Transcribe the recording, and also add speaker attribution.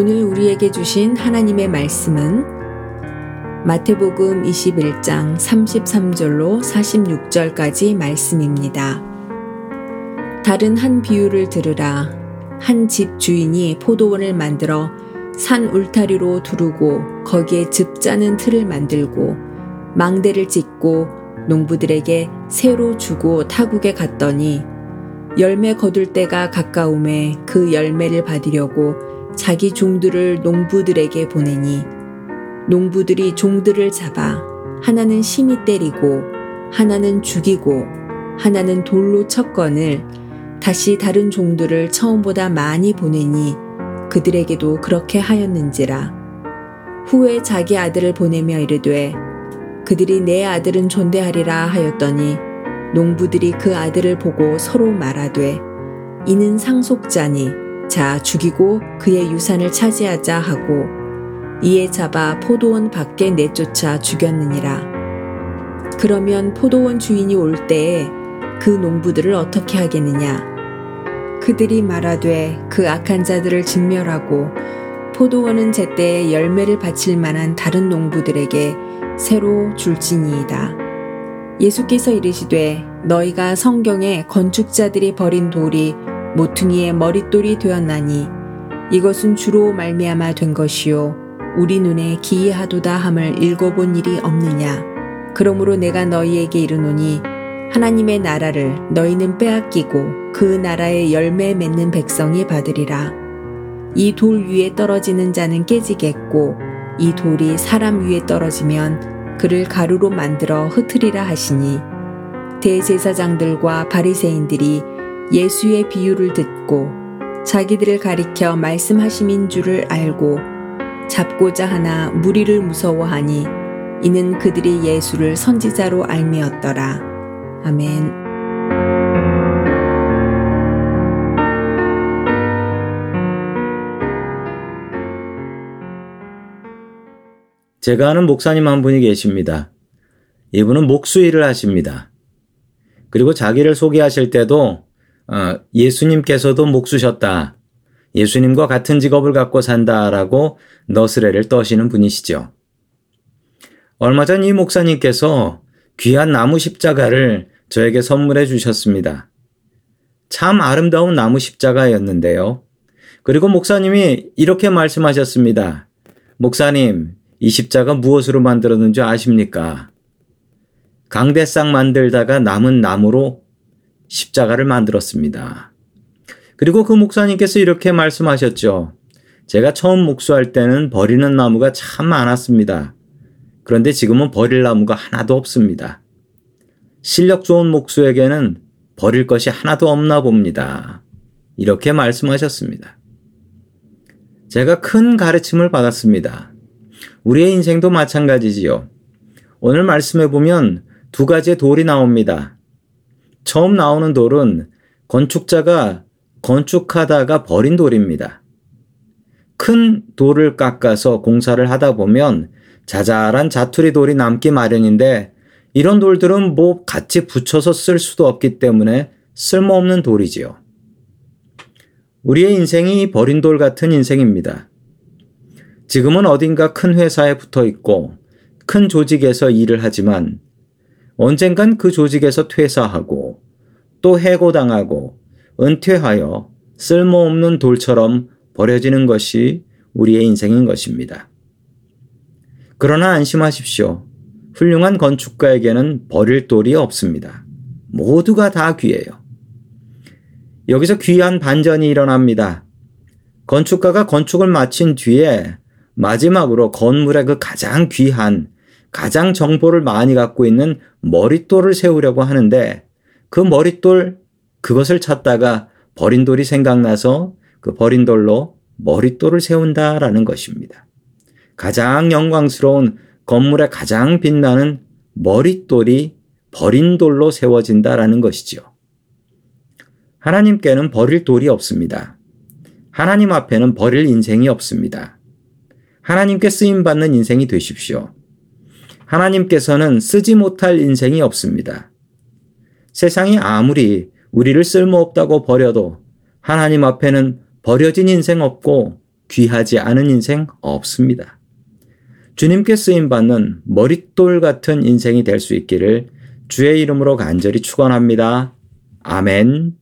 Speaker 1: 오늘 우리에게 주신 하나님의 말씀은 마태복음 21장 33절로 46절까지 말씀입니다. 다른 한 비유를 들으라. 한 집 주인이 포도원을 만들어 산 울타리로 두르고 거기에 즙 짜는 틀을 만들고 망대를 짓고 농부들에게 새로 주고 타국에 갔더니 열매 거둘 때가 가까움에 그 열매를 받으려고 자기 종들을 농부들에게 보내니 농부들이 종들을 잡아 하나는 심히 때리고 하나는 죽이고 하나는 돌로 쳤건을 다시 다른 종들을 처음보다 많이 보내니 그들에게도 그렇게 하였는지라. 후에 자기 아들을 보내며 이르되 그들이 내 아들은 존대하리라 하였더니 농부들이 그 아들을 보고 서로 말하되 이는 상속자니 자 죽이고 그의 유산을 차지하자 하고 이에 잡아 포도원 밖에 내쫓아 죽였느니라. 그러면 포도원 주인이 올 때에 그 농부들을 어떻게 하겠느냐? 그들이 말하되 그 악한 자들을 진멸하고 포도원은 제때에 열매를 바칠 만한 다른 농부들에게 새로 줄지니이다. 예수께서 이르시되 너희가 성경에 건축자들이 버린 돌이 모퉁이의 머릿돌이 되었나니 이것은 주로 말미암아 된 것이요 우리 눈에 기이하도다 함을 읽어본 일이 없느냐. 그러므로 내가 너희에게 이르노니 하나님의 나라를 너희는 빼앗기고 그 나라의 열매 맺는 백성이 받으리라. 이 돌 위에 떨어지는 자는 깨지겠고 이 돌이 사람 위에 떨어지면 그를 가루로 만들어 흩으리라 하시니. 대제사장들과 바리새인들이 예수의 비유를 듣고 자기들을 가리켜 말씀하심인 줄을 알고 잡고자 하나 무리를 무서워하니 이는 그들이 예수를 선지자로 알미었더라. 아멘.
Speaker 2: 제가 아는 목사님 한 분이 계십니다. 이분은 목수일을 하십니다. 그리고 자기를 소개하실 때도 어, 예수님께서도 목수셨다. 예수님과 같은 직업을 갖고 산다라고 너스레를 떠시는 분이시죠. 얼마 전 이 목사님께서 귀한 나무 십자가를 저에게 선물해 주셨습니다. 참 아름다운 나무 십자가였는데요. 그리고 목사님이 이렇게 말씀하셨습니다. 목사님, 이 십자가 무엇으로 만들었는지 아십니까? 강대상 만들다가 남은 나무로 십자가를 만들었습니다. 그리고 그 목사님께서 이렇게 말씀하셨죠. 제가 처음 목수할 때는 버리는 나무가 참 많았습니다. 그런데 지금은 버릴 나무가 하나도 없습니다. 실력 좋은 목수에게는 버릴 것이 하나도 없나 봅니다. 이렇게 말씀하셨습니다. 제가 큰 가르침을 받았습니다. 우리의 인생도 마찬가지지요. 오늘 말씀해 보면 두 가지의 돌이 나옵니다. 처음 나오는 돌은 건축자가 건축하다가 버린 돌입니다. 큰 돌을 깎아서 공사를 하다 보면 자잘한 자투리 돌이 남기 마련인데 이런 돌들은 뭐 같이 붙여서 쓸 수도 없기 때문에 쓸모없는 돌이지요. 우리의 인생이 버린 돌 같은 인생입니다. 지금은 어딘가 큰 회사에 붙어 있고 큰 조직에서 일을 하지만 언젠간 그 조직에서 퇴사하고 또 해고당하고 은퇴하여 쓸모없는 돌처럼 버려지는 것이 우리의 인생인 것입니다. 그러나 안심하십시오. 훌륭한 건축가에게는 버릴 돌이 없습니다. 모두가 다 귀해요. 여기서 귀한 반전이 일어납니다. 건축가가 건축을 마친 뒤에 마지막으로 건물의 그 가장 귀한 가장 정보를 많이 갖고 있는 머릿돌을 세우려고 하는데 그 머릿돌 그것을 찾다가 버린 돌이 생각나서 그 버린 돌로 머릿돌을 세운다라는 것입니다. 가장 영광스러운 건물의 가장 빛나는 머릿돌이 버린 돌로 세워진다라는 것이지요. 하나님께는 버릴 돌이 없습니다. 하나님 앞에는 버릴 인생이 없습니다. 하나님께 쓰임 받는 인생이 되십시오. 하나님께서는 쓰지 못할 인생이 없습니다. 세상이 아무리 우리를 쓸모없다고 버려도 하나님 앞에는 버려진 인생 없고 귀하지 않은 인생 없습니다. 주님께 쓰임 받는 머릿돌 같은 인생이 될 수 있기를 주의 이름으로 간절히 축원합니다. 아멘.